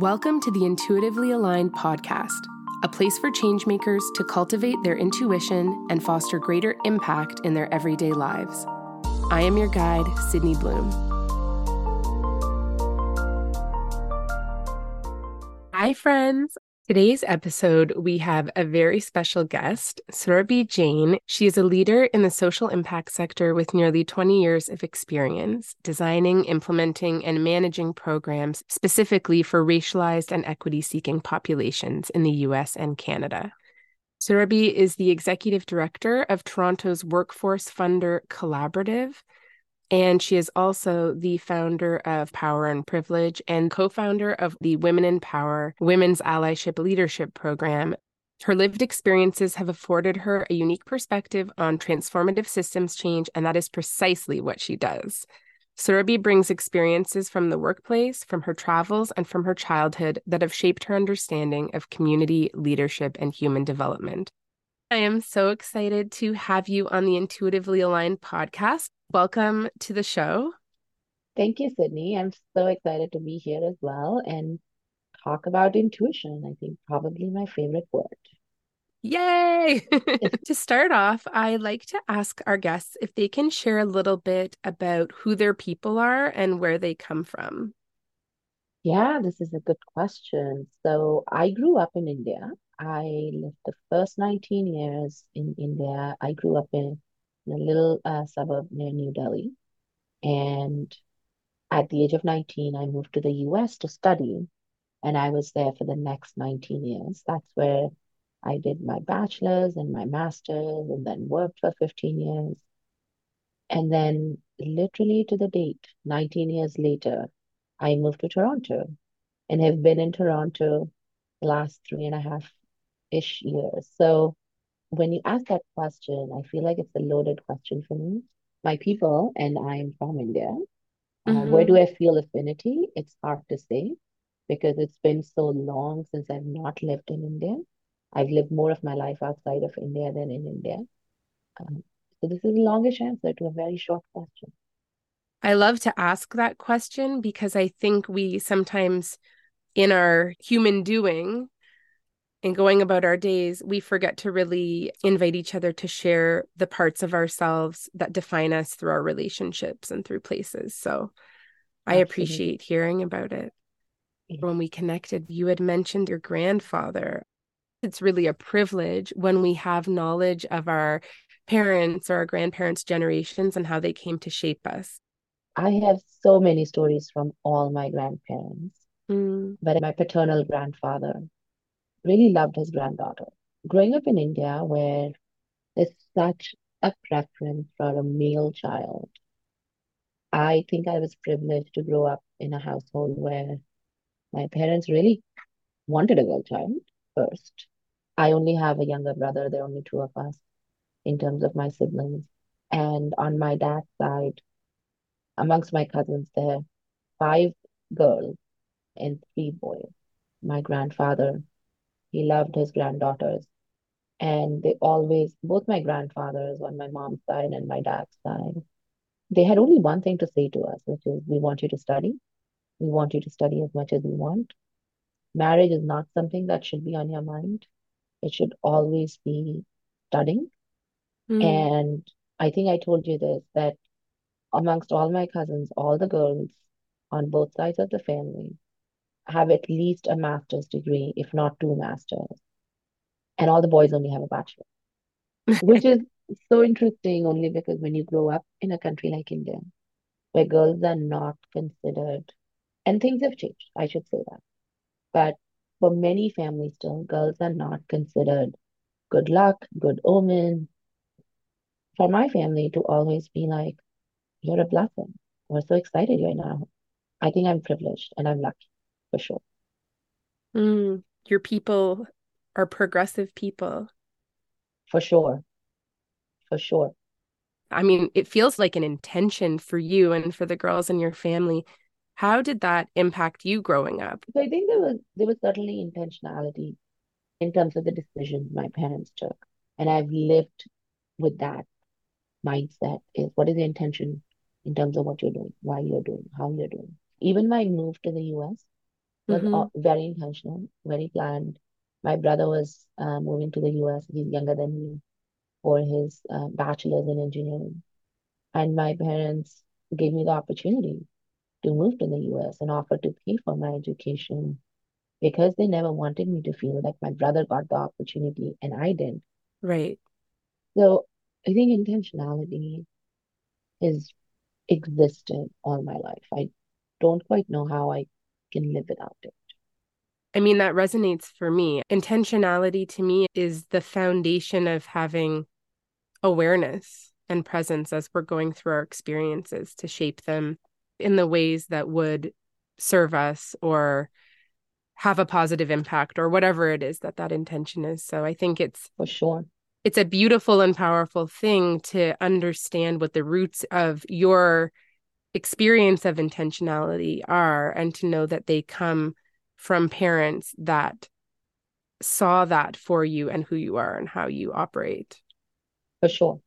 Welcome to the Intuitively Aligned podcast, a place for changemakers to cultivate their intuition and foster greater impact in their everyday lives. I am your guide, Sydney Bloom. Hi, friends. Today's episode, we have a very special guest, Surabhi Jain. She is a leader in the social impact sector with nearly 20 years of experience designing, implementing, and managing programs specifically for racialized and equity seeking populations in the US and Canada. Surabhi is the executive director of Toronto's Workforce Funder Collaborative and she is also the founder of Power and Privilege and co founder of the Women in Power Women's Allyship Leadership Program. Her lived experiences have afforded her a unique perspective on transformative systems change, and that is precisely what she does. Surabhi brings experiences from the workplace, from her travels, and from her childhood that have shaped her understanding of community, leadership, and human development. I am so excited to have you on the Intuitively Aligned podcast. Welcome to the show. Thank you, Sydney. I'm so excited to be here as well and talk about intuition. I think probably my favorite word. Yay! to start off, I like to ask our guests if they can share a little bit about who their people are and where they come from. Yeah, this is a good question. So I grew up in India. I lived the first 19 years in India. I grew up in in a little uh, suburb near New Delhi. And at the age of 19, I moved to the US to study. And I was there for the next 19 years. That's where I did my bachelor's and my master's and then worked for 15 years. And then, literally to the date, 19 years later, I moved to Toronto and have been in Toronto the last three and a half ish years. So when you ask that question, I feel like it's a loaded question for me. My people, and I'm from India. Uh, mm-hmm. Where do I feel affinity? It's hard to say because it's been so long since I've not lived in India. I've lived more of my life outside of India than in India. Um, so this is a longish answer to a very short question. I love to ask that question because I think we sometimes, in our human doing, and going about our days, we forget to really invite each other to share the parts of ourselves that define us through our relationships and through places. So I appreciate hearing about it. When we connected, you had mentioned your grandfather. It's really a privilege when we have knowledge of our parents or our grandparents' generations and how they came to shape us. I have so many stories from all my grandparents, mm. but my paternal grandfather, really loved his granddaughter. Growing up in India, where there's such a preference for a male child, I think I was privileged to grow up in a household where my parents really wanted a girl child first. I only have a younger brother, there are only two of us in terms of my siblings. And on my dad's side, amongst my cousins, there are five girls and three boys. My grandfather he loved his granddaughters. And they always, both my grandfathers on my mom's side and my dad's side, they had only one thing to say to us, which is, we want you to study. We want you to study as much as you want. Marriage is not something that should be on your mind. It should always be studying. Mm. And I think I told you this that amongst all my cousins, all the girls on both sides of the family, have at least a master's degree, if not two masters. And all the boys only have a bachelor, which is so interesting only because when you grow up in a country like India, where girls are not considered, and things have changed, I should say that. But for many families still, girls are not considered good luck, good omen. For my family to always be like, you're a blessing. We're so excited you're now. I think I'm privileged and I'm lucky for sure. Mm, your people are progressive people. For sure. For sure. I mean, it feels like an intention for you and for the girls in your family. How did that impact you growing up? So I think there was there was certainly intentionality in terms of the decisions my parents took. And I've lived with that mindset is what is the intention in terms of what you're doing, why you're doing, how you're doing. Even my move to the US, was mm-hmm. very intentional, very planned. My brother was uh, moving to the US. He's younger than me for his uh, bachelor's in engineering. And my parents gave me the opportunity to move to the US and offer to pay for my education because they never wanted me to feel like my brother got the opportunity and I didn't. Right. So I think intentionality has existed all my life. I don't quite know how I can live without it. I mean, that resonates for me. Intentionality to me is the foundation of having awareness and presence as we're going through our experiences to shape them in the ways that would serve us or have a positive impact or whatever it is that that intention is. So I think it's for sure. It's a beautiful and powerful thing to understand what the roots of your experience of intentionality are and to know that they come from parents that saw that for you and who you are and how you operate. For sure.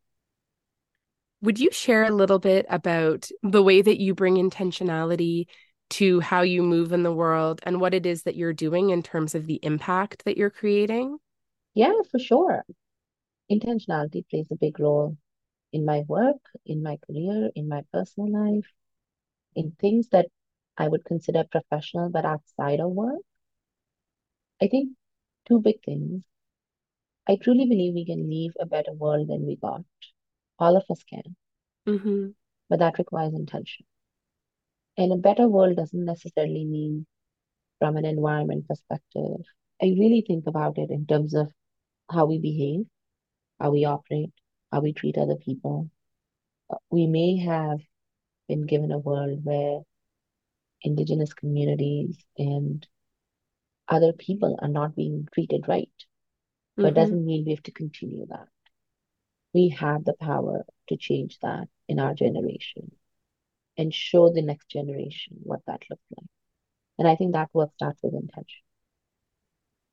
Would you share a little bit about the way that you bring intentionality to how you move in the world and what it is that you're doing in terms of the impact that you're creating? Yeah, for sure. Intentionality plays a big role in my work, in my career, in my personal life, in things that I would consider professional but outside of work. I think two big things. I truly believe we can leave a better world than we got. All of us can. Mm-hmm. But that requires intention. And a better world doesn't necessarily mean from an environment perspective. I really think about it in terms of how we behave, how we operate, how we treat other people. We may have been given a world where indigenous communities and other people are not being treated right. But mm-hmm. doesn't mean we have to continue that. We have the power to change that in our generation and show the next generation what that looks like. And I think that work starts with intention.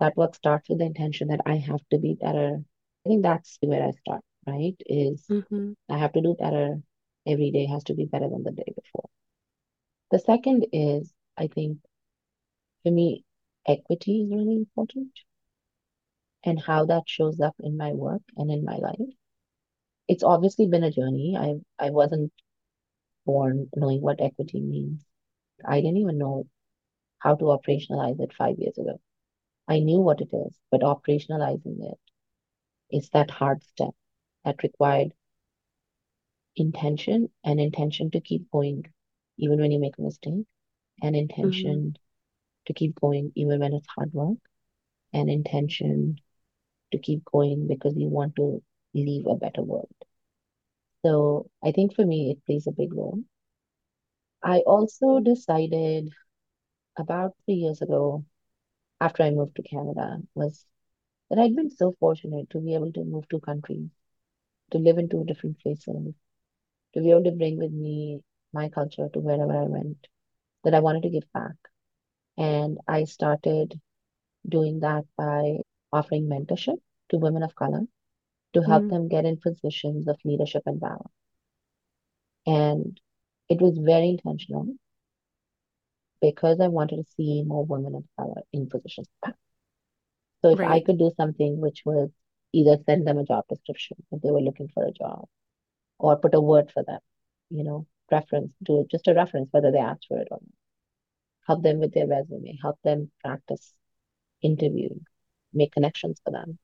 That work starts with the intention that I have to be better. I think that's where I start, right? Is mm-hmm. I have to do better. Every day has to be better than the day before. The second is, I think, for me, equity is really important and how that shows up in my work and in my life. It's obviously been a journey. I I wasn't born knowing what equity means. I didn't even know how to operationalize it five years ago. I knew what it is, but operationalizing it is that hard step that required intention and intention to keep going even when you make a mistake, and intention mm-hmm. to keep going even when it's hard work, and intention to keep going because you want to leave a better world. So I think for me, it plays a big role. I also decided about three years ago, after I moved to Canada, was that I'd been so fortunate to be able to move to countries, to live in two different places, to be able to bring with me my culture to wherever I went, that I wanted to give back. And I started doing that by offering mentorship to women of color to help mm. them get in positions of leadership and power. And it was very intentional because I wanted to see more women of color in positions of power. So if right. I could do something which was either send them a job description if they were looking for a job or put a word for them, you know, reference, do just a reference, whether they asked for it or not. Help them with their resume, help them practice interviewing, make connections for them.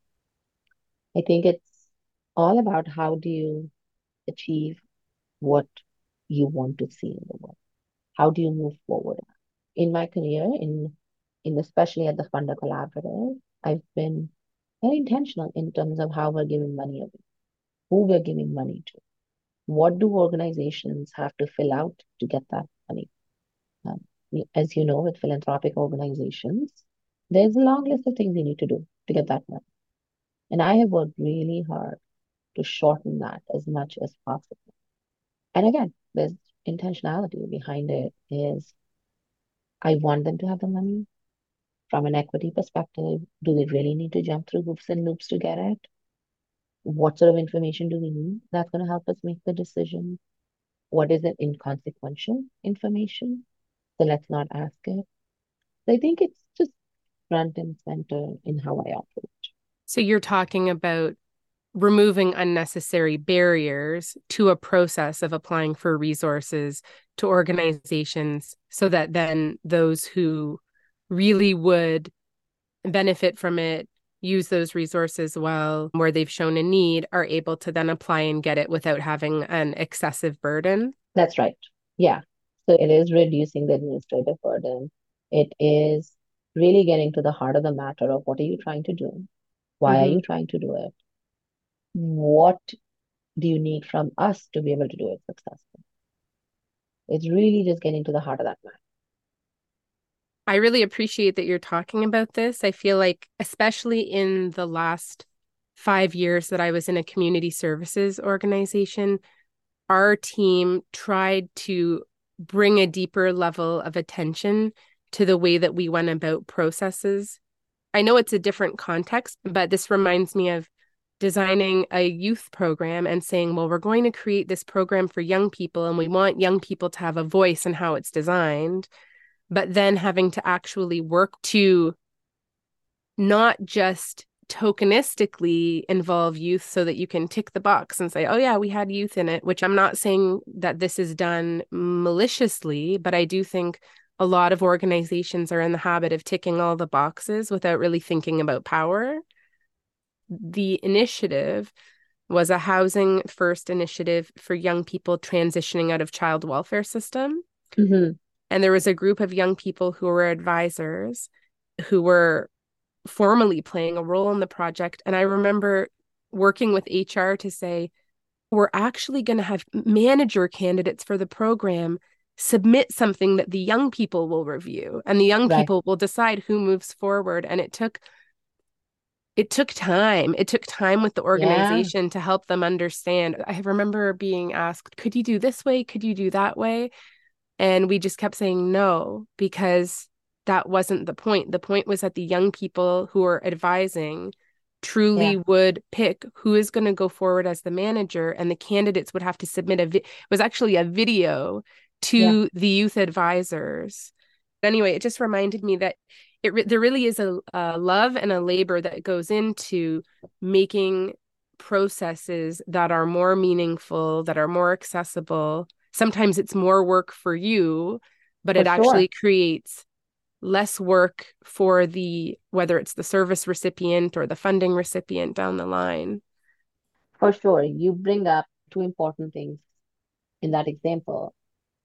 I think it's all about how do you achieve what you want to see in the world. How do you move forward? In my career, in in especially at the Funder Collaborative, I've been very intentional in terms of how we're giving money away, who we're giving money to, what do organizations have to fill out to get that money? Um, as you know, with philanthropic organizations, there's a long list of things you need to do to get that money. And I have worked really hard to shorten that as much as possible. And again, there's intentionality behind it is I want them to have the money. From an equity perspective, do they really need to jump through hoops and loops to get it? what sort of information do we need that's going to help us make the decision? What is it inconsequential information? So let's not ask it. So I think it's just front and center in how I operate. So you're talking about removing unnecessary barriers to a process of applying for resources to organizations so that then those who really would benefit from it use those resources well where they've shown a need are able to then apply and get it without having an excessive burden that's right yeah so it is reducing the administrative burden it is really getting to the heart of the matter of what are you trying to do why mm-hmm. are you trying to do it what do you need from us to be able to do it successfully? It's really just getting to the heart of that matter. I really appreciate that you're talking about this. I feel like, especially in the last five years that I was in a community services organization, our team tried to bring a deeper level of attention to the way that we went about processes. I know it's a different context, but this reminds me of designing a youth program and saying, well, we're going to create this program for young people and we want young people to have a voice in how it's designed, but then having to actually work to not just tokenistically involve youth so that you can tick the box and say, oh, yeah, we had youth in it, which I'm not saying that this is done maliciously, but I do think a lot of organizations are in the habit of ticking all the boxes without really thinking about power the initiative was a housing first initiative for young people transitioning out of child welfare system. Mm-hmm. And there was a group of young people who were advisors who were formally playing a role in the project. And I remember working with HR to say, we're actually going to have manager candidates for the program submit something that the young people will review and the young right. people will decide who moves forward. And it took it took time. It took time with the organization yeah. to help them understand. I remember being asked, could you do this way? Could you do that way? And we just kept saying no because that wasn't the point. The point was that the young people who are advising truly yeah. would pick who is going to go forward as the manager and the candidates would have to submit a vi- was actually a video to yeah. the youth advisors. Anyway, it just reminded me that it re- there really is a, a love and a labor that goes into making processes that are more meaningful, that are more accessible. Sometimes it's more work for you, but for it actually sure. creates less work for the whether it's the service recipient or the funding recipient down the line. For sure. You bring up two important things in that example.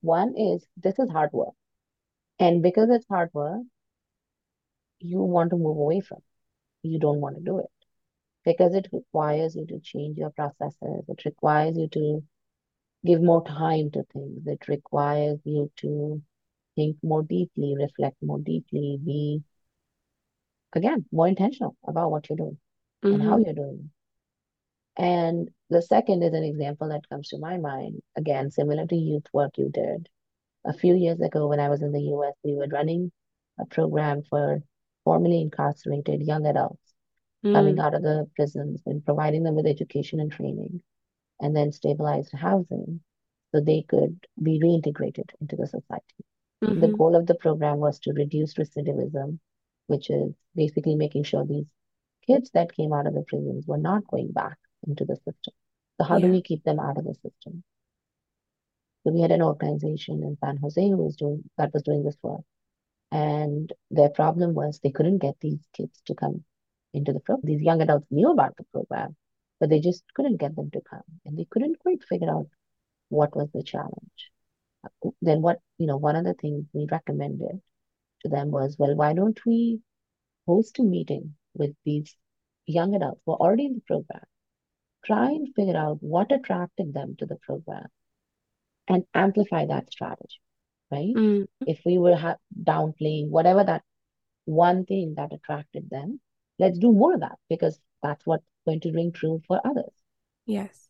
One is this is hard work. And because it's hard work, you want to move away from. It. You don't want to do it because it requires you to change your processes. It requires you to give more time to things. It requires you to think more deeply, reflect more deeply, be again more intentional about what you're doing mm-hmm. and how mm-hmm. you're doing. And the second is an example that comes to my mind, again, similar to youth work you did. A few years ago, when I was in the US, we were running a program for formerly incarcerated young adults mm. coming out of the prisons and providing them with education and training and then stabilized housing so they could be reintegrated into the society. Mm-hmm. The goal of the program was to reduce recidivism, which is basically making sure these kids that came out of the prisons were not going back into the system. So how yeah. do we keep them out of the system? So we had an organization in San Jose who was doing that was doing this work. And their problem was they couldn't get these kids to come into the program. These young adults knew about the program, but they just couldn't get them to come. And they couldn't quite figure out what was the challenge. Then what, you know, one of the things we recommended to them was, well, why don't we host a meeting with these young adults who are already in the program? Try and figure out what attracted them to the program and amplify that strategy right? Mm. If we were ha- downplaying whatever that one thing that attracted them, let's do more of that because that's what's going to ring true for others. Yes.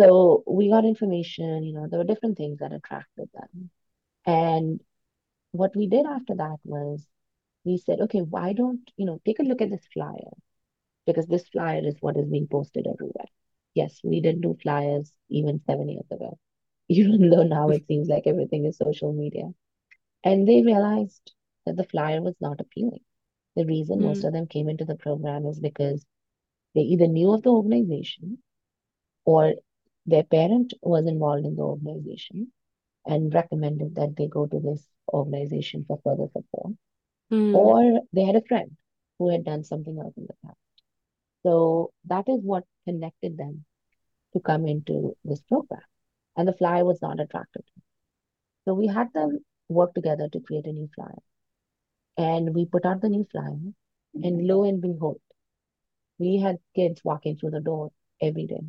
So we got information, you know, there were different things that attracted them. And what we did after that was we said, okay, why don't, you know, take a look at this flyer because this flyer is what is being posted everywhere. Yes, we didn't do flyers even seven years ago even though now it seems like everything is social media. And they realized that the flyer was not appealing. The reason mm. most of them came into the program is because they either knew of the organization or their parent was involved in the organization and recommended that they go to this organization for further support, mm. or they had a friend who had done something else in the past. So that is what connected them to come into this program. And the flyer was not attractive. So we had them work together to create a new flyer. And we put out the new flyer, and lo and behold, we had kids walking through the door every day,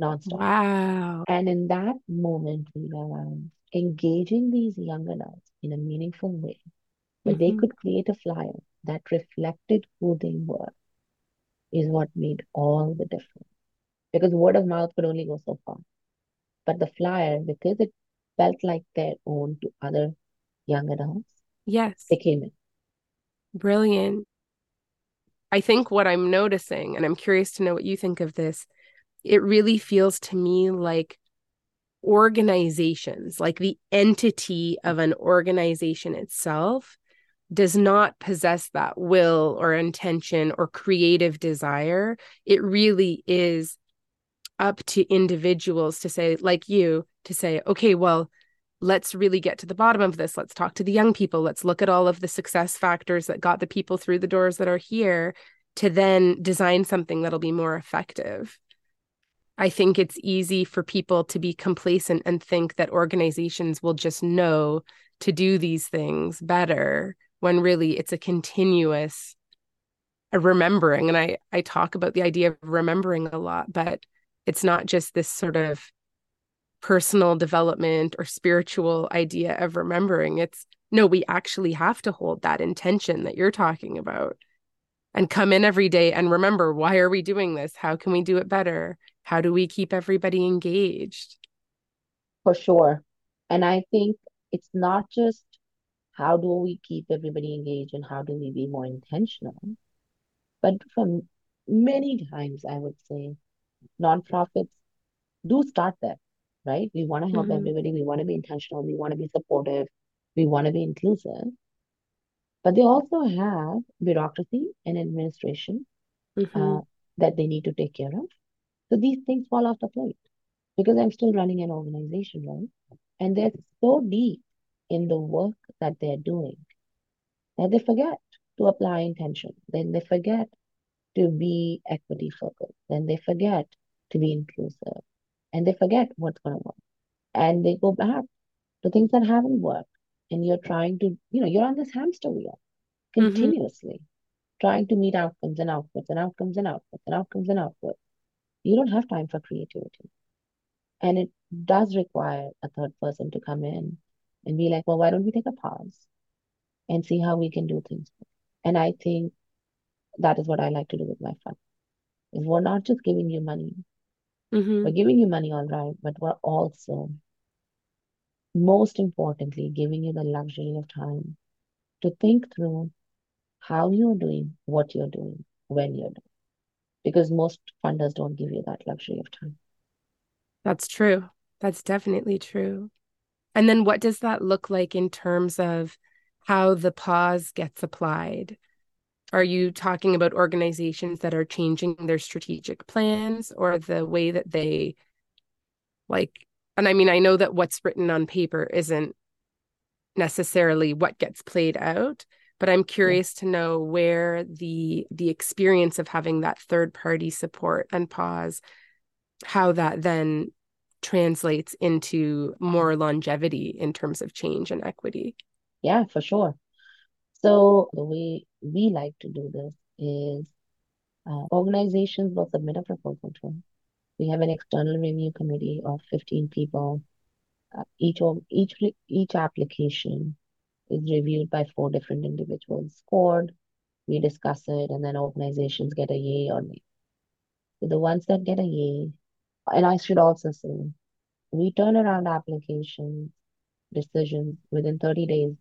nonstop. Wow. And in that moment, we realized engaging these young adults in a meaningful way, where mm-hmm. they could create a flyer that reflected who they were, is what made all the difference. Because word of mouth could only go so far. But the flyer, because it felt like their own to other young adults, yes, they came in. Brilliant. I think what I'm noticing, and I'm curious to know what you think of this, it really feels to me like organizations, like the entity of an organization itself, does not possess that will or intention or creative desire. It really is up to individuals to say, like you, to say, okay, well, let's really get to the bottom of this. Let's talk to the young people. Let's look at all of the success factors that got the people through the doors that are here to then design something that'll be more effective. I think it's easy for people to be complacent and think that organizations will just know to do these things better when really it's a continuous remembering and I I talk about the idea of remembering a lot but it's not just this sort of personal development or spiritual idea of remembering. It's no, we actually have to hold that intention that you're talking about and come in every day and remember why are we doing this? How can we do it better? How do we keep everybody engaged? For sure. And I think it's not just how do we keep everybody engaged and how do we be more intentional, but from many times, I would say, nonprofits do start there, right? We want to help mm-hmm. everybody. We want to be intentional. We want to be supportive. We want to be inclusive. But they also have bureaucracy and administration mm-hmm. uh, that they need to take care of. So these things fall off the plate because I'm still running an organization, right? And they're so deep in the work that they're doing that they forget to apply intention. Then they forget to be equity focused. Then they forget to be inclusive. And they forget what's going to work. And they go back to things that haven't worked. And you're trying to, you know, you're on this hamster wheel mm-hmm. continuously, mm-hmm. trying to meet outcomes and outputs and outcomes and outputs and outcomes and outputs. You don't have time for creativity. And it does require a third person to come in and be like, well, why don't we take a pause and see how we can do things? And I think that is what I like to do with my fund. Is we're not just giving you money. Mm-hmm. We're giving you money, all right, but we're also, most importantly, giving you the luxury of time to think through how you're doing what you're doing when you're doing. Because most funders don't give you that luxury of time. That's true. That's definitely true. And then what does that look like in terms of how the pause gets applied? Are you talking about organizations that are changing their strategic plans or the way that they like and I mean I know that what's written on paper isn't necessarily what gets played out, but I'm curious to know where the the experience of having that third party support and pause how that then translates into more longevity in terms of change and equity. Yeah, for sure. So the way we like to do this is uh, organizations will submit a proposal to. We have an external review committee of 15 people. Uh, each each each application is reviewed by four different individuals, scored. We discuss it, and then organizations get a yay or nay. So the ones that get a yay, and I should also say, we turn around application decisions within 30 days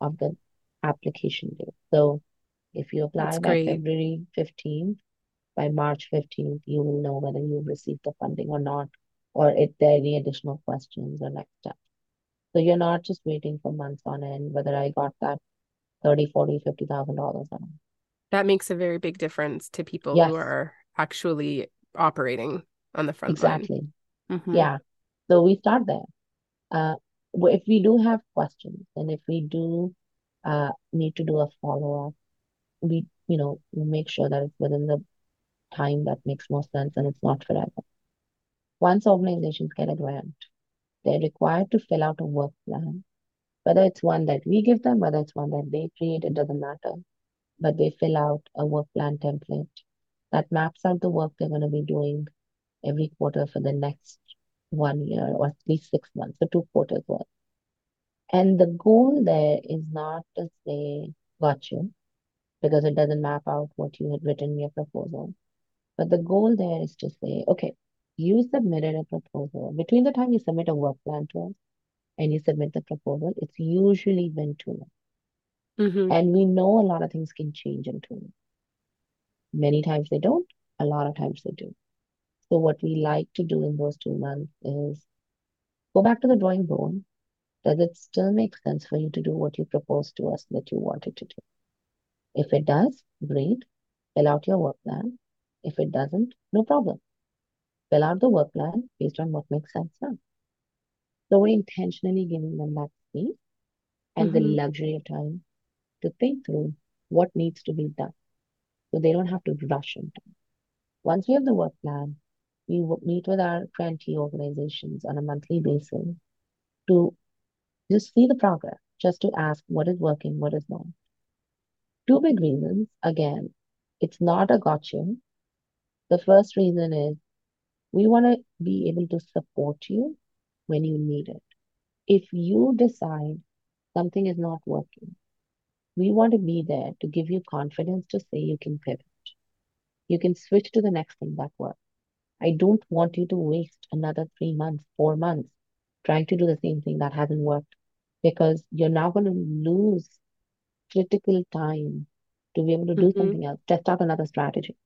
of the application date. So if you apply That's by great. February 15th, by March 15th, you will know whether you've received the funding or not, or if there are any additional questions or next steps. So you're not just waiting for months on end whether I got that 30, 40, 50,000 dollars a month. That makes a very big difference to people yes. who are actually operating on the front line. exactly. Mm-hmm. Yeah. So we start there. Uh, if we do have questions and if we do uh, need to do a follow up, we you know we make sure that it's within the time that makes more sense and it's not forever. Once organizations get a grant, they're required to fill out a work plan, whether it's one that we give them, whether it's one that they create, it doesn't matter. But they fill out a work plan template that maps out the work they're going to be doing every quarter for the next one year or at least six months, so two quarters worth. And the goal there is not to say, got you, because it doesn't map out what you had written in your proposal. But the goal there is to say, okay, you submitted a proposal. Between the time you submit a work plan to us and you submit the proposal, it's usually been two months. Mm-hmm. And we know a lot of things can change in two months. Many times they don't, a lot of times they do. So, what we like to do in those two months is go back to the drawing board. Does it still make sense for you to do what you proposed to us that you wanted to do? If it does, great. Fill out your work plan. If it doesn't, no problem. Fill out the work plan based on what makes sense now. So we're intentionally giving them that space and mm-hmm. the luxury of time to think through what needs to be done. So they don't have to rush into it. Once we have the work plan, we meet with our grantee organizations on a monthly basis to just see the progress, just to ask what is working, what is not. Two big reasons. Again, it's not a gotcha. The first reason is we want to be able to support you when you need it. If you decide something is not working, we want to be there to give you confidence to say you can pivot. You can switch to the next thing that works. I don't want you to waste another three months, four months trying to do the same thing that hasn't worked because you're now going to lose critical time to be able to do mm-hmm. something else, test out another strategy.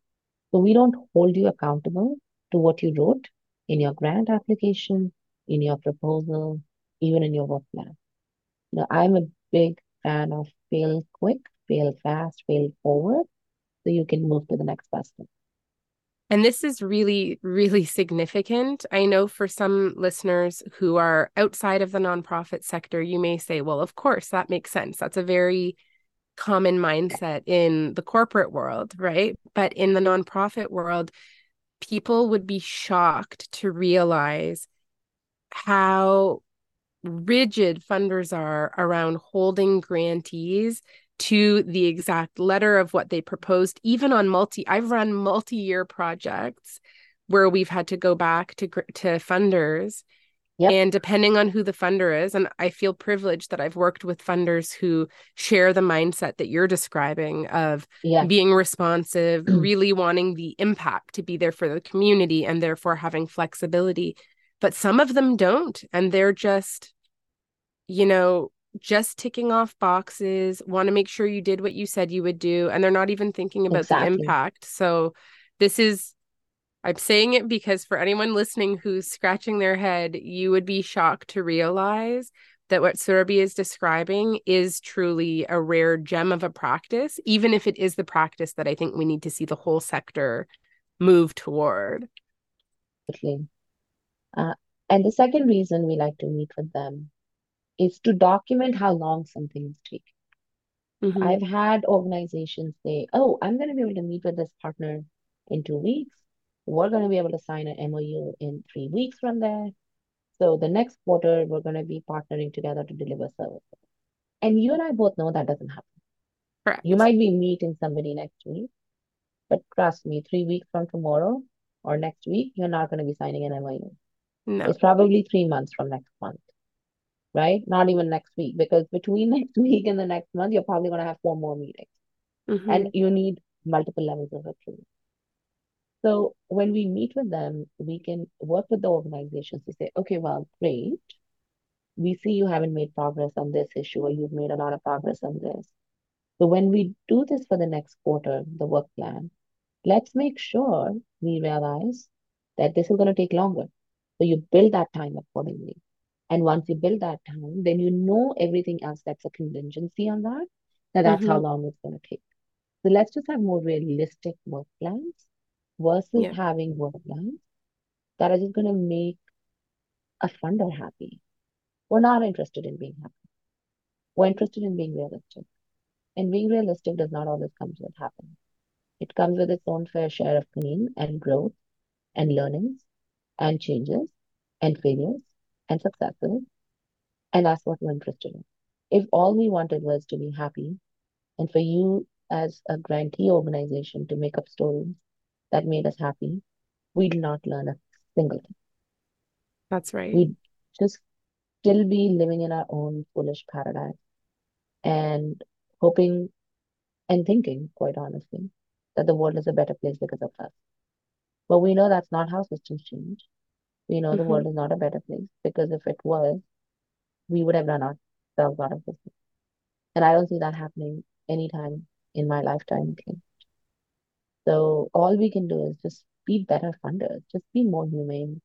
So we don't hold you accountable to what you wrote in your grant application, in your proposal, even in your work plan. Now, I'm a big fan of fail quick, fail fast, fail forward, so you can move to the next person. And this is really, really significant. I know for some listeners who are outside of the nonprofit sector, you may say, well, of course, that makes sense. That's a very common mindset in the corporate world, right? But in the nonprofit world, people would be shocked to realize how rigid funders are around holding grantees to the exact letter of what they proposed even on multi I've run multi-year projects where we've had to go back to to funders Yep. And depending on who the funder is, and I feel privileged that I've worked with funders who share the mindset that you're describing of yeah. being responsive, mm. really wanting the impact to be there for the community and therefore having flexibility. But some of them don't. And they're just, you know, just ticking off boxes, want to make sure you did what you said you would do. And they're not even thinking about exactly. the impact. So this is I'm saying it because for anyone listening who's scratching their head, you would be shocked to realize that what Surabhi is describing is truly a rare gem of a practice, even if it is the practice that I think we need to see the whole sector move toward. Absolutely. Uh, and the second reason we like to meet with them is to document how long something is taking. Mm-hmm. I've had organizations say, oh, I'm going to be able to meet with this partner in two weeks we're going to be able to sign an MOU in three weeks from there. So the next quarter, we're going to be partnering together to deliver services. And you and I both know that doesn't happen. Correct. You might be meeting somebody next week, but trust me, three weeks from tomorrow or next week, you're not going to be signing an MOU. No. It's probably three months from next month, right? Not even next week, because between next week and the next month, you're probably going to have four more meetings. Mm-hmm. And you need multiple levels of approval. So when we meet with them, we can work with the organizations to say, okay, well, great. We see you haven't made progress on this issue, or you've made a lot of progress on this. So when we do this for the next quarter, the work plan, let's make sure we realize that this is going to take longer. So you build that time accordingly. And once you build that time, then you know everything else that's a contingency on that. Now that's mm-hmm. how long it's going to take. So let's just have more realistic work plans versus yeah. having work plans that are just going to make a funder happy. We're not interested in being happy. We're interested in being realistic. And being realistic does not always come with happiness. It comes with its own fair share of pain and growth and learnings and changes and failures and successes. And that's what we're interested in. If all we wanted was to be happy and for you as a grantee organization to make up stories that made us happy, we'd not learn a single thing. That's right. We'd just still be living in our own foolish paradise and hoping and thinking, quite honestly, that the world is a better place because of us. But we know that's not how systems change. We know mm-hmm. the world is not a better place because if it was, we would have run ourselves out of business. And I don't see that happening anytime in my lifetime. Okay? So all we can do is just be better funders, just be more humane,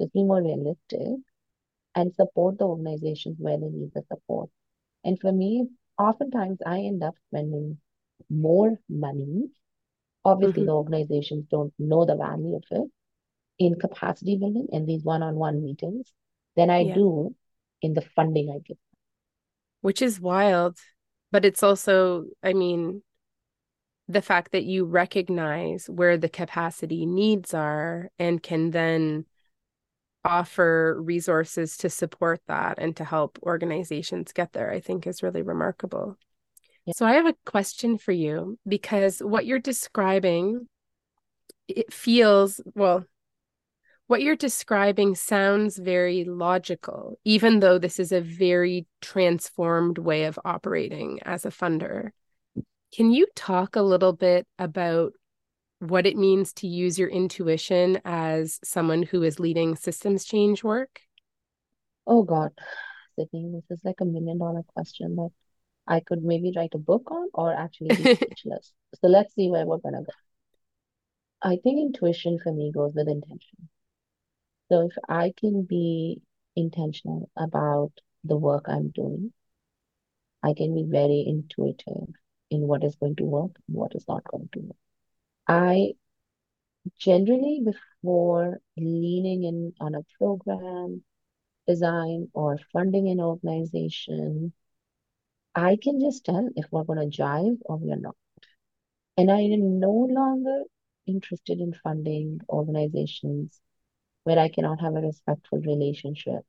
just be more realistic, and support the organizations where they need the support. And for me, oftentimes I end up spending more money. Obviously, mm-hmm. the organizations don't know the value of it in capacity building and these one on one meetings than I yeah. do in the funding I give. Which is wild. But it's also, I mean, the fact that you recognize where the capacity needs are and can then offer resources to support that and to help organizations get there, I think is really remarkable. Yeah. So I have a question for you because what you're describing it feels well what you're describing sounds very logical even though this is a very transformed way of operating as a funder. Can you talk a little bit about what it means to use your intuition as someone who is leading systems change work? Oh God, Sydney, this is like a million dollar question that I could maybe write a book on or actually be speechless. so let's see where we're gonna go. I think intuition for me goes with intention. So if I can be intentional about the work I'm doing, I can be very intuitive in what is going to work and what is not going to work. I generally, before leaning in on a program, design, or funding an organization, I can just tell if we're going to jive or we're not. And I am no longer interested in funding organizations where I cannot have a respectful relationship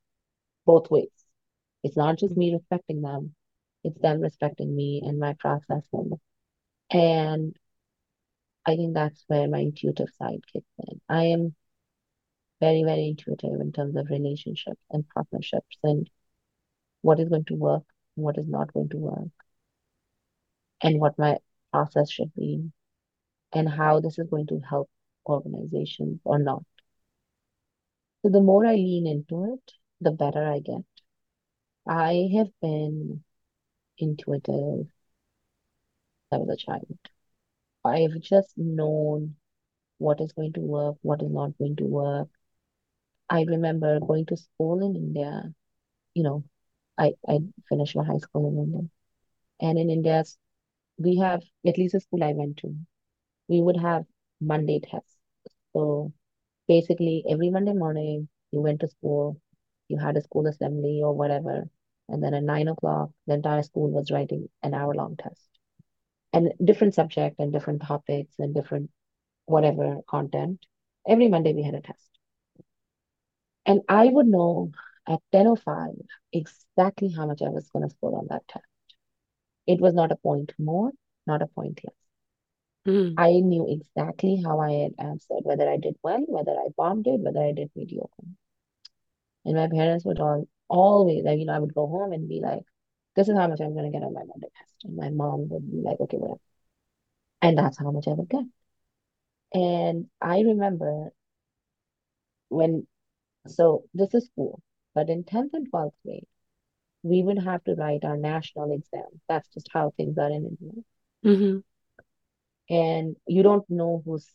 both ways. It's not just me respecting them, it's them respecting me and my process. And I think that's where my intuitive side kicks in. I am very, very intuitive in terms of relationships and partnerships and what is going to work, what is not going to work, and what my process should be, and how this is going to help organizations or not. So the more I lean into it, the better I get. I have been intuitive I was a child. I've just known what is going to work, what is not going to work. I remember going to school in India. You know, I, I finished my high school in India. And in India, we have, at least the school I went to, we would have Monday tests. So basically, every Monday morning, you went to school, you had a school assembly or whatever. And then at nine o'clock, the entire school was writing an hour long test and different subject and different topics and different whatever content. Every Monday we had a test. And I would know at 10.05 exactly how much I was going to score on that test. It was not a point more, not a point less. Mm. I knew exactly how I had answered, whether I did well, whether I bombed it, whether I did mediocre. And my parents would all always, you know, I would go home and be like, this is how much I'm going to get on my Monday test. And my mom would be like, okay, whatever. And that's how much I would get. And I remember when, so this is school, but in 10th and 12th grade, we would have to write our national exam. That's just how things are in India. Mm-hmm. And you don't know who's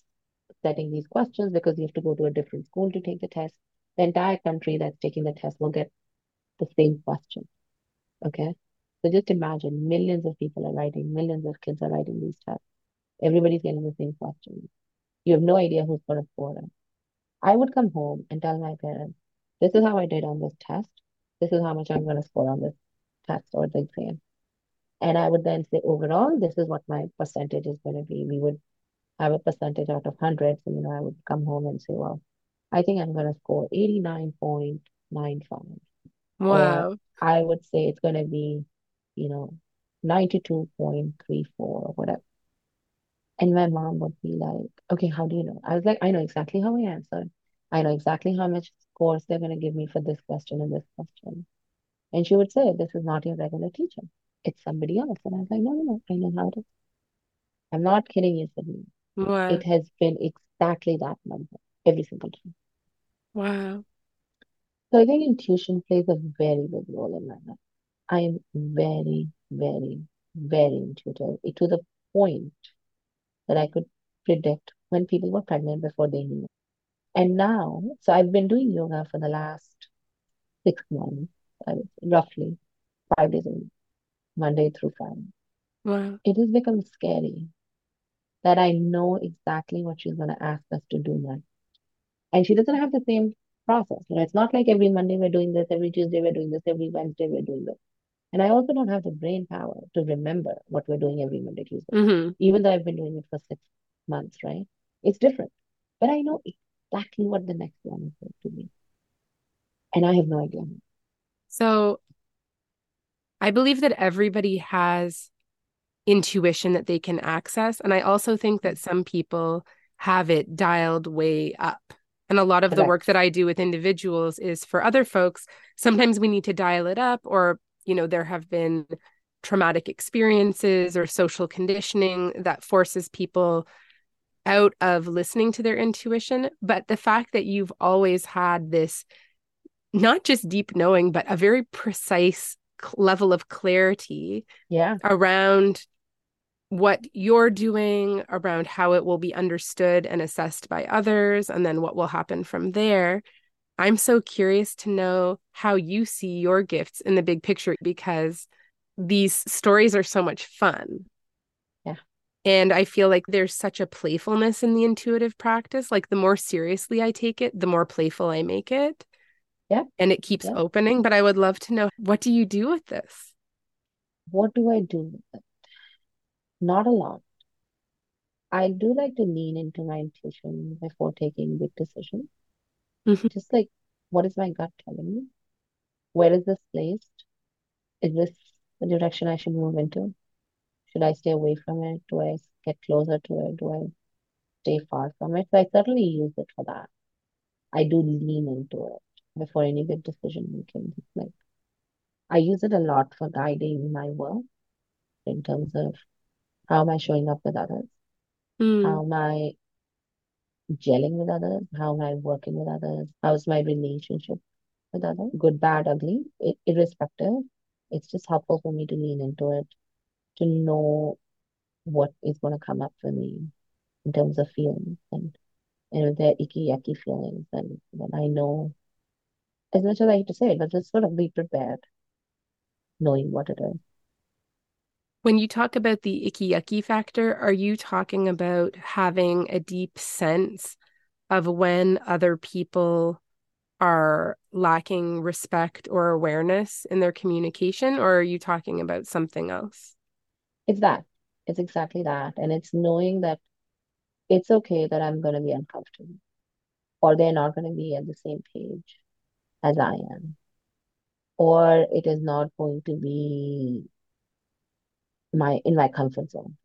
setting these questions because you have to go to a different school to take the test. The entire country that's taking the test will get the same question. Okay. So just imagine millions of people are writing, millions of kids are writing these tests. Everybody's getting the same questions. You have no idea who's going to score them. I would come home and tell my parents, this is how I did on this test. This is how much I'm going to score on this test or the exam. And I would then say, overall, this is what my percentage is going to be. We would have a percentage out of 100. So, you know, I would come home and say, well, I think I'm going to score 89.95. Wow. Or I would say it's going to be, you know, 92.34 or whatever. And my mom would be like, okay, how do you know? I was like, I know exactly how I answered. I know exactly how much scores they're going to give me for this question and this question. And she would say, this is not your regular teacher. It's somebody else. And I was like, no, no, no, I know how it is. I'm not kidding you, Sydney. Wow. It has been exactly that number every single time. Wow. So I think intuition plays a very big role in my life. I am very, very, very intuitive It to the point that I could predict when people were pregnant before they knew. And now, so I've been doing yoga for the last six months, uh, roughly five days a week, Monday through Friday. Wow. It has become scary that I know exactly what she's going to ask us to do next. And she doesn't have the same process. You know, it's not like every Monday we're doing this, every Tuesday we're doing this, every Wednesday we're doing this. And I also don't have the brain power to remember what we're doing every Monday, Tuesday, mm-hmm. even though I've been doing it for six months, right? It's different. But I know exactly what the next one is going to be. And I have no idea. So I believe that everybody has intuition that they can access. And I also think that some people have it dialed way up. And a lot of the work that I do with individuals is for other folks. Sometimes we need to dial it up, or, you know, there have been traumatic experiences or social conditioning that forces people out of listening to their intuition. But the fact that you've always had this not just deep knowing, but a very precise level of clarity yeah. around what you're doing around how it will be understood and assessed by others, and then what will happen from there. I'm so curious to know how you see your gifts in the big picture because these stories are so much fun. Yeah. And I feel like there's such a playfulness in the intuitive practice. Like the more seriously I take it, the more playful I make it. Yeah. And it keeps yeah. opening. But I would love to know what do you do with this? What do I do with it? Not a lot. I do like to lean into my intuition before taking big decisions. Mm-hmm. Just like, what is my gut telling me? Where is this placed? Is this the direction I should move into? Should I stay away from it? Do I get closer to it? Do I stay far from it? So I certainly use it for that. I do lean into it before any big decision making. Like I use it a lot for guiding my work in terms of how am I showing up with others? Mm. How am I gelling with others? How am I working with others? How's my relationship with others? Good, bad, ugly, it, irrespective. It's just helpful for me to lean into it, to know what is going to come up for me in terms of feelings and and if they're icky yucky feelings and then I know as much as I hate to say it, but just sort of be prepared, knowing what it is. When you talk about the icky yucky factor, are you talking about having a deep sense of when other people are lacking respect or awareness in their communication, or are you talking about something else? It's that. It's exactly that. And it's knowing that it's okay that I'm going to be uncomfortable or they're not going to be at the same page as I am. Or it is not going to be my in my comfort zone.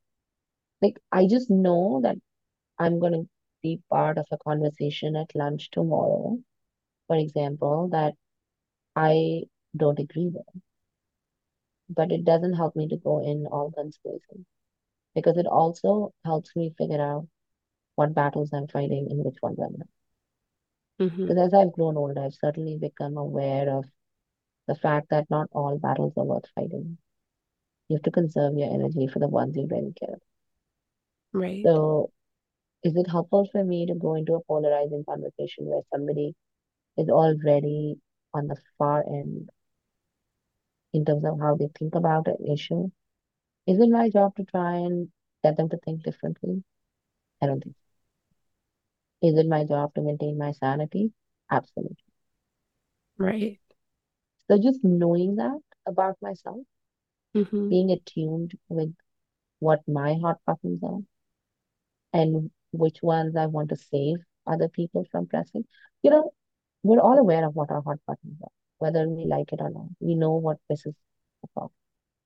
Like I just know that I'm gonna be part of a conversation at lunch tomorrow, for example, that I don't agree with. But it doesn't help me to go in all guns blazing because it also helps me figure out what battles I'm fighting and which ones I'm not. Mm-hmm. Because as I've grown older, I've certainly become aware of the fact that not all battles are worth fighting. You have to conserve your energy for the ones you really care about. Right. So, is it helpful for me to go into a polarizing conversation where somebody is already on the far end in terms of how they think about an issue. Is it my job to try and get them to think differently? I don't think so. Is it my job to maintain my sanity? Absolutely. Right. So just knowing that about myself, mm-hmm. being attuned with what my hot buttons are and which ones I want to save other people from pressing. You know, we're all aware of what our hot buttons are, whether we like it or not. We know what pisses us off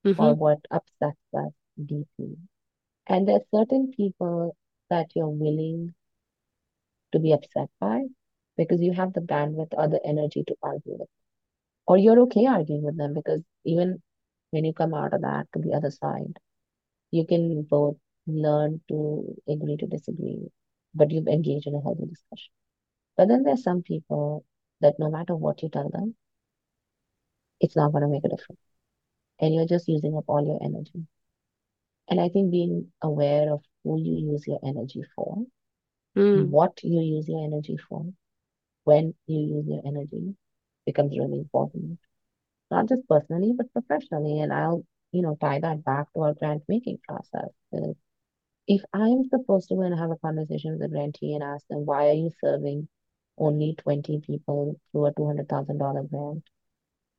mm-hmm. or what upsets us deeply. And there's certain people that you're willing to be upset by because you have the bandwidth or the energy to argue with or you're okay arguing with them because even when you come out of that to the other side, you can both learn to agree to disagree, but you've engaged in a healthy discussion. But then there's some people that no matter what you tell them, it's not going to make a difference. And you're just using up all your energy. And I think being aware of who you use your energy for, mm. what you use your energy for, when you use your energy becomes really important. Not just personally, but professionally. And I'll, you know, tie that back to our grant making process. If I'm supposed to go and have a conversation with a grantee and ask them, why are you serving only 20 people through a $200,000 grant?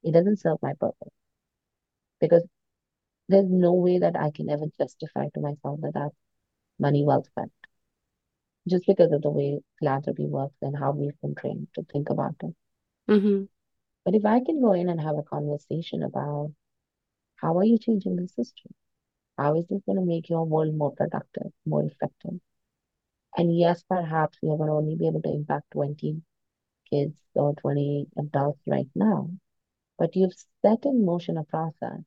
It doesn't serve my purpose. Because there's no way that I can ever justify to myself that that's money well spent. Just because of the way philanthropy works and how we've been trained to think about it. Mm-hmm. But if I can go in and have a conversation about how are you changing the system? How is this going to make your world more productive, more effective? And yes, perhaps you're going to only be able to impact 20 kids or 20 adults right now, but you've set in motion a process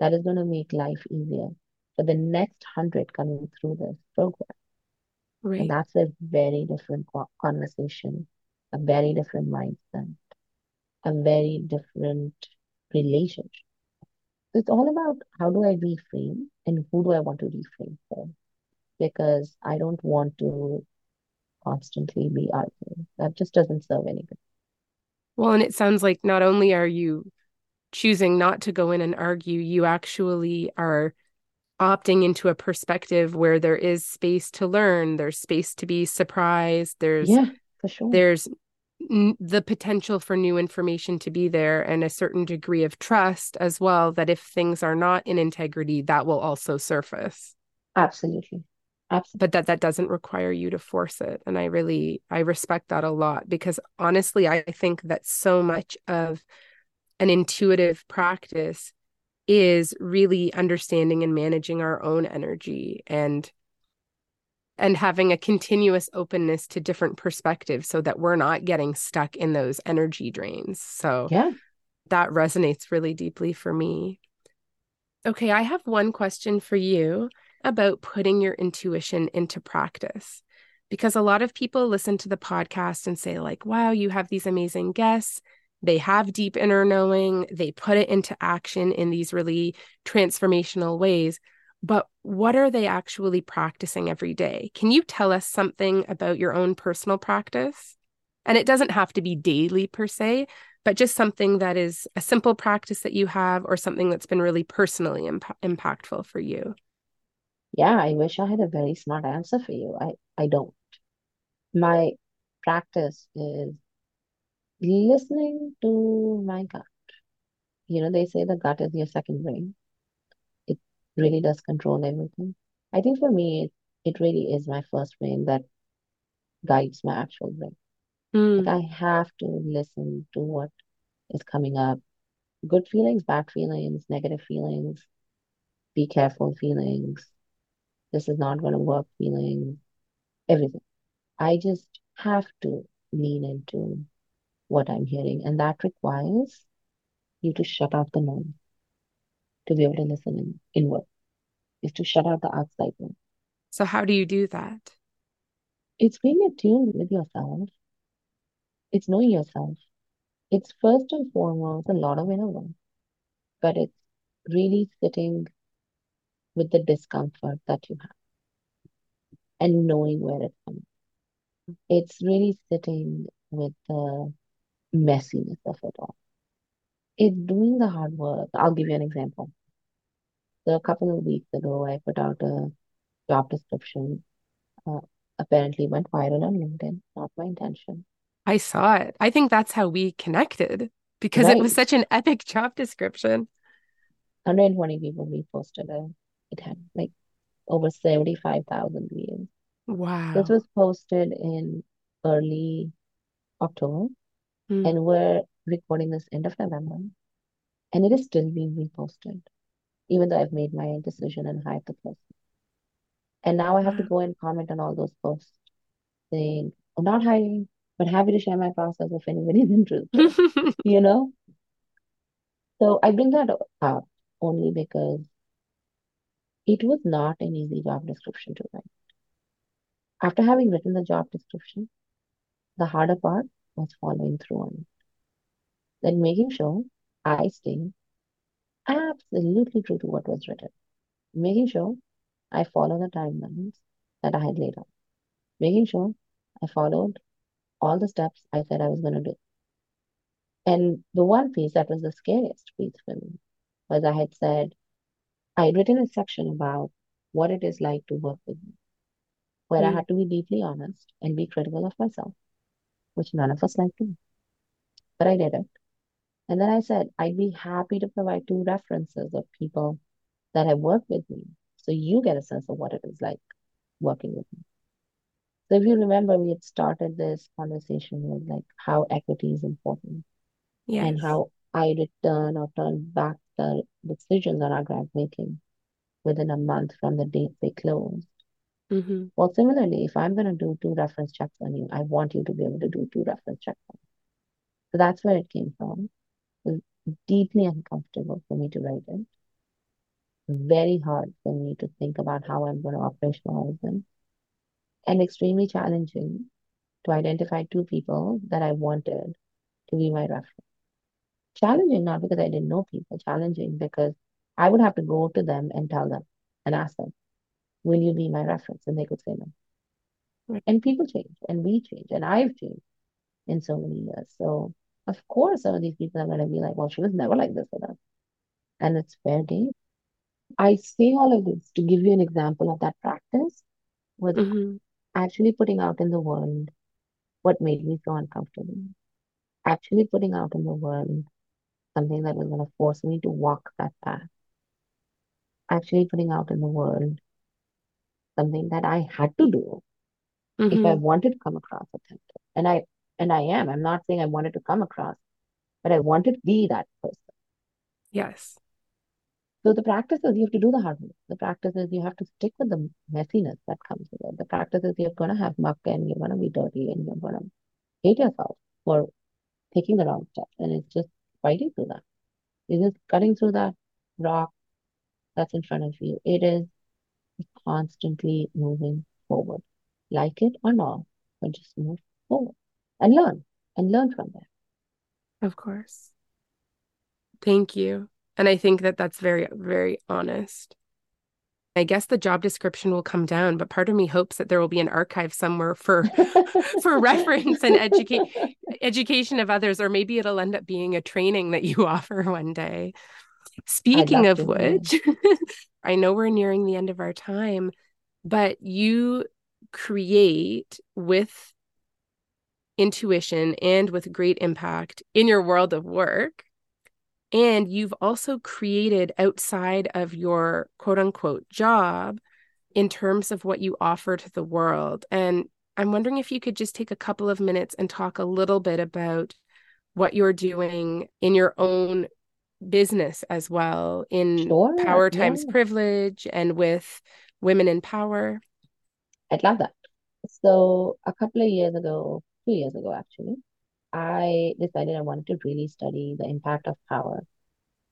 that is going to make life easier for the next 100 coming through this program. Right. And that's a very different conversation, a very different mindset, a very different relationship. So it's all about how do I reframe and who do I want to reframe for? Because I don't want to constantly be arguing. That just doesn't serve anybody. Well, and it sounds like not only are you choosing not to go in and argue, you actually are opting into a perspective where there is space to learn, there's space to be surprised, there's yeah, for sure. There's n- the potential for new information to be there and a certain degree of trust as well that if things are not in integrity that will also surface. Absolutely. Absolutely. But that that doesn't require you to force it and I really I respect that a lot because honestly I think that so much of an intuitive practice is really understanding and managing our own energy and and having a continuous openness to different perspectives so that we're not getting stuck in those energy drains. So yeah. that resonates really deeply for me. Okay, I have one question for you about putting your intuition into practice. Because a lot of people listen to the podcast and say, like, wow, you have these amazing guests. They have deep inner knowing. They put it into action in these really transformational ways. But what are they actually practicing every day? Can you tell us something about your own personal practice? And it doesn't have to be daily per se, but just something that is a simple practice that you have or something that's been really personally imp- impactful for you. Yeah, I wish I had a very smart answer for you. I, I don't. My practice is listening to my gut. You know, they say the gut is your second brain. Really does control everything. I think for me, it, it really is my first brain that guides my actual brain. Mm. Like I have to listen to what is coming up. Good feelings, bad feelings, negative feelings, be careful feelings. This is not going to work feelings, everything. I just have to lean into what I'm hearing. And that requires you to shut out the noise to be able to listen in, inward, is to shut out the outside noise. So, how do you do that? It's being attuned with yourself, it's knowing yourself. It's first and foremost a lot of inner work, but it's really sitting with the discomfort that you have and knowing where it's coming. It's really sitting with the messiness of it all. It's doing the hard work. I'll give you an example. So a couple of weeks ago, I put out a job description. Uh, apparently went viral on LinkedIn. Not my intention. I saw it. I think that's how we connected because right. it was such an epic job description. 120 people reposted it. It had like over 75,000 views. Wow. This was posted in early October, mm. and we're recording this end of November, and it is still being reposted, even though I've made my decision and hired the person. And now I have to go and comment on all those posts saying, I'm not hiring, but happy to share my process if anybody's interested, you know? So I bring that up only because it was not an easy job description to write. After having written the job description, the harder part was following through on it. Then making sure I stay absolutely true to what was written. Making sure I follow the timelines that I had laid out. Making sure I followed all the steps I said I was going to do. And the one piece that was the scariest piece for me was I had said, I had written a section about what it is like to work with me, where mm. I hmm. had to be deeply honest and be critical of myself, which none of us like to. But I did it. And then I said, I'd be happy to provide two references of people that have worked with me so you get a sense of what it is like working with me. So if you remember, we had started this conversation with like how equity is important yes. and how I return or turn back the decisions on our grant making within a month from the date they closed. Mm-hmm. Well, similarly, if I'm going to do two reference checks on you, I want you to be able to do two reference checks on you. So that's where it came from. Deeply uncomfortable for me to write it. Very hard for me to think about how I'm going to operationalize them and extremely challenging to identify two people that I wanted to be my reference. Challenging not because I didn't know people, challenging because I would have to go to them and tell them and ask them, Will you be my reference? And they could say no. Right. And people change, and we change, and I've changed in so many years. So, of course, some of these people are going to be like, Well, she was never like this with us. And it's fair game. I say all of this to give you an example of that practice with mm-hmm actually putting out in the world what made me so uncomfortable. Actually putting out in the world something that was going to force me to walk that path. Actually putting out in the world something that I had to do mm-hmm. if I mm-hmm. wanted to come across authentic. And I and I am. I'm not saying I wanted to come across, but I wanted to be that person. Yes. So the practice is you have to do the hard work. The practice is you have to stick with the messiness that comes with it. The practice is you're going to have muck and you're going to be dirty and you're going to hate yourself for taking the wrong steps. And it's just fighting through that. It's just cutting through that rock that's in front of you. It is constantly moving forward. Like it or not, but just move forward and learn and learn from there. Of course. Thank you. And I think that that's very, very honest. I guess the job description will come down, but part of me hopes that there will be an archive somewhere for for reference and educate education of others, or maybe it'll end up being a training that you offer one day. Speaking of which, I know we're nearing the end of our time, but you create with intuition and with great impact in your world of work and you've also created outside of your quote unquote job in terms of what you offer to the world. And I'm wondering if you could just take a couple of minutes and talk a little bit about what you're doing in your own business as well in sure, power times privilege and with women in power. I'd love that. So a couple of years ago, two years ago actually, I decided I wanted to really study the impact of power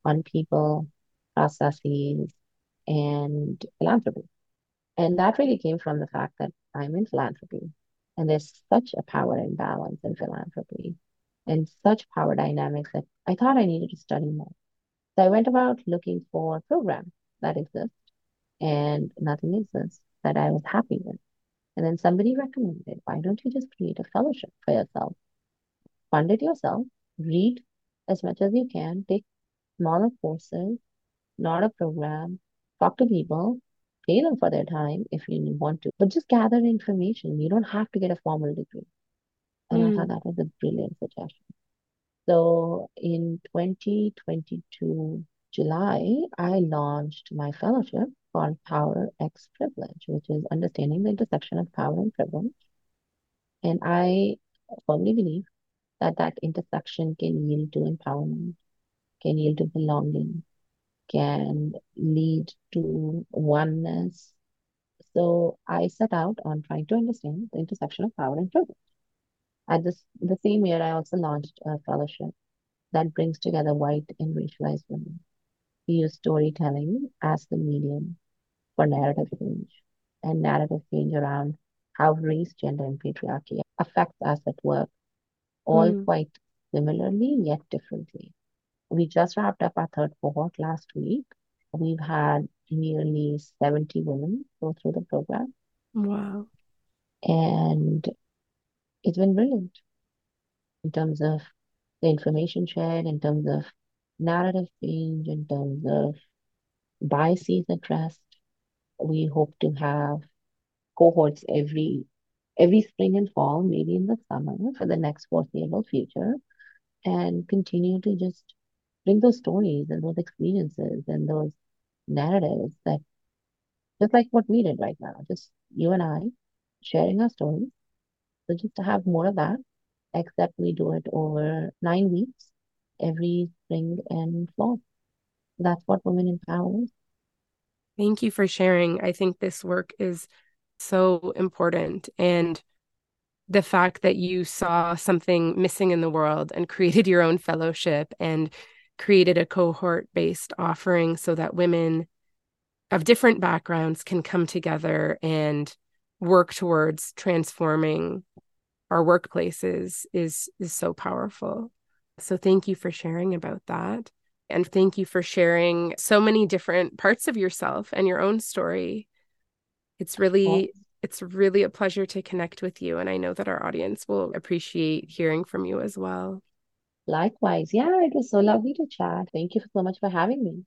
on people, processes, and philanthropy. And that really came from the fact that I'm in philanthropy and there's such a power imbalance in philanthropy and such power dynamics that I thought I needed to study more. So I went about looking for programs that exist and nothing exists that I was happy with. And then somebody recommended, why don't you just create a fellowship for yourself? Fund it yourself, read as much as you can. Take smaller courses, not a program. Talk to people, pay them for their time if you want to, but just gather information. You don't have to get a formal degree. And mm. I thought hmm. that was a brilliant suggestion. So in 2022, July, I launched my fellowship called Power X Privilege, which is understanding the intersection of power and privilege. And I firmly believe that that intersection can yield to empowerment, can yield to belonging, can lead to oneness. So I set out on trying to understand the intersection of power and privilege. At this, the same year, I also launched a fellowship that brings together white and racialized women. We use storytelling as the medium for narrative change and narrative change around how race, gender, and patriarchy affects us at work, all mm. quite similarly yet differently. We just wrapped up our third cohort last week. We've had nearly 70 women go through the program. Wow. And it's been brilliant in terms of the information shared, in terms of narrative change, in terms of biases addressed. We hope to have cohorts every every spring and fall, maybe in the summer for the next foreseeable future, and continue to just bring those stories and those experiences and those narratives that just like what we did right now, just you and I sharing our stories so just to have more of that, except we do it over nine weeks, every spring and fall. That's what Women in Power is. Thank you for sharing. I think this work is so important. And the fact that you saw something missing in the world and created your own fellowship and created a cohort based offering so that women of different backgrounds can come together and work towards transforming our workplaces is is so powerful. So thank you for sharing about that. And thank you for sharing so many different parts of yourself and your own story. It's really it's really a pleasure to connect with you and I know that our audience will appreciate hearing from you as well. Likewise. Yeah, it was so lovely to chat. Thank you so much for having me.